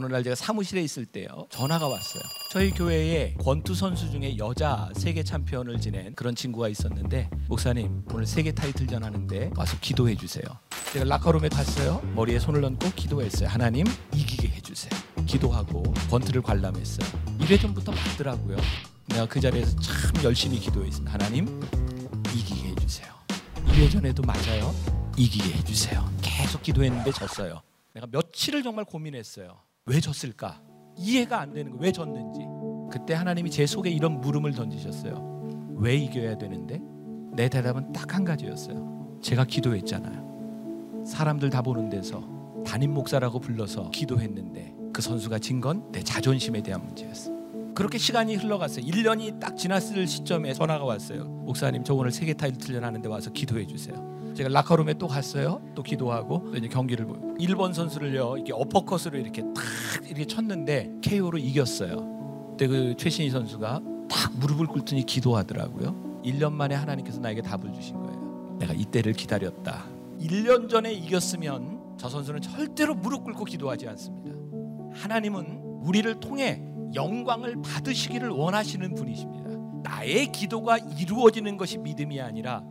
날 제가 사무실에 있을 때요 전화가 왔어요. 저희 교회에 권투 선수 중에 여자 세계 챔피언을 지낸 그런 친구가 있었는데 목사님 오늘 세계 타이틀전 하는데 와서 기도해 주세요. 제가 라커룸에 갔어요. 머리에 손을 얹고 기도했어요. 하나님 이기게 해주세요. 기도하고 권투를 관람했어요. 1회 전부터 맞더라고요. 내가 그 자리에서 참 열심히 기도했습니다. 하나님 이기게 해주세요. 2회 전에도 맞아요. 이기게 해주세요. 계속 기도했는데 졌어요. 내가 며칠을 정말 고민했어요. 왜 졌을까? 이해가 안 되는 거. 왜 졌는지. 그때 하나님이 제 속에 이런 물음을 던지셨어요. 왜 이겨야 되는데? 내 대답은 딱 한 가지였어요. 제가 기도했잖아요. 사람들 다 보는 데서 담임 목사라고 불러서 기도했는데 그 선수가 진 건 내 자존심에 대한 문제였어. 그렇게 시간이 흘러갔어요. 1년이 딱 지났을 시점에 전화가 왔어요. 목사님, 저 오늘 세계 타이틀전 하는데 와서 기도해 주세요. 제가 라커룸에 또 갔어요. 또 기도하고 또 이제 경기를 보요. 일본 선수를요 이렇게 어퍼컷으로 이렇게 탁 이렇게 쳤는데 KO로 이겼어요. 그때 그 최신희 선수가 딱 무릎을 꿇더니 기도하더라고요. 1년 만에 하나님께서 나에게 답을 주신 거예요. 내가 이때를 기다렸다. 1년 전에 이겼으면 저 선수는 절대로 무릎 꿇고 기도하지 않습니다. 하나님은 우리를 통해 영광을 받으시기를 원하시는 분이십니다. 나의 기도가 이루어지는 것이 믿음이 아니라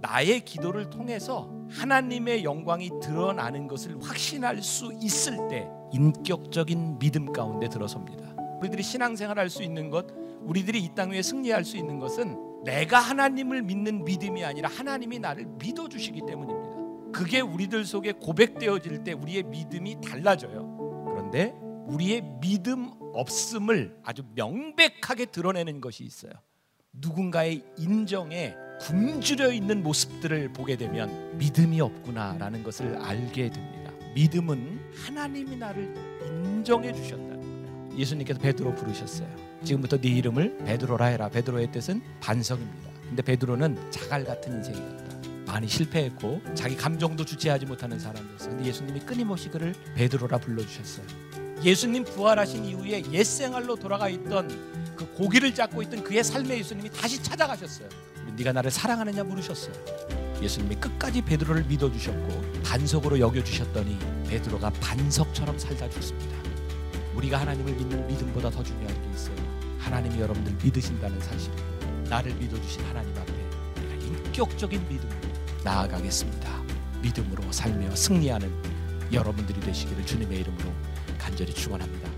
나의 기도를 통해서 하나님의 영광이 드러나는 것을 확신할 수 있을 때 인격적인 믿음 가운데 들어섭니다. 우리들이 신앙생활 할수 있는 것, 우리들이 이 땅 위에 승리할 수 있는 것은 내가 하나님을 믿는 믿음이 아니라 하나님이 나를 믿어 주시기 때문입니다. 그게 우리들 속에 고백되어질 때 우리의 믿음이 달라져요. 그런데 우리의 믿음 없음을 아주 명백하게 드러내는 것이 있어요. 누군가의 인정에 굶주려 있는 모습들을 보게 되면 믿음이 없구나라는 것을 알게 됩니다. 믿음은 하나님이 나를 인정해 주셨다는 거예요. 예수님께서 베드로 부르셨어요. 지금부터 네 이름을 베드로라 해라. 베드로의 뜻은 반석입니다. 근데 베드로는 자갈 같은 인생이었다. 많이 실패했고 자기 감정도 주체하지 못하는 사람이었어요. 근데 예수님이 끊임없이 그를 베드로라 불러주셨어요. 예수님 부활하신 이후에 옛 생활로 돌아가 있던 그 고기를 잡고 있던 그의 삶의 예수님이 다시 찾아가셨어요. 네가 나를 사랑하느냐 물으셨어요. 예수님이 끝까지 베드로를 믿어 주셨고 반석으로 여겨 주셨더니 베드로가 반석처럼 살다 죽습니다. 우리가 하나님을 믿는 믿음보다 더 중요한 게 있어요. 하나님이 여러분들 믿으신다는 사실이고 나를 믿어 주신 하나님 앞에 내가 인격적인 믿음으로 나아가겠습니다. 믿음으로 살며 승리하는 여러분들이 되시기를 주님의 이름으로 간절히 축원합니다.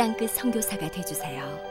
땅끝 성교사가 되주세요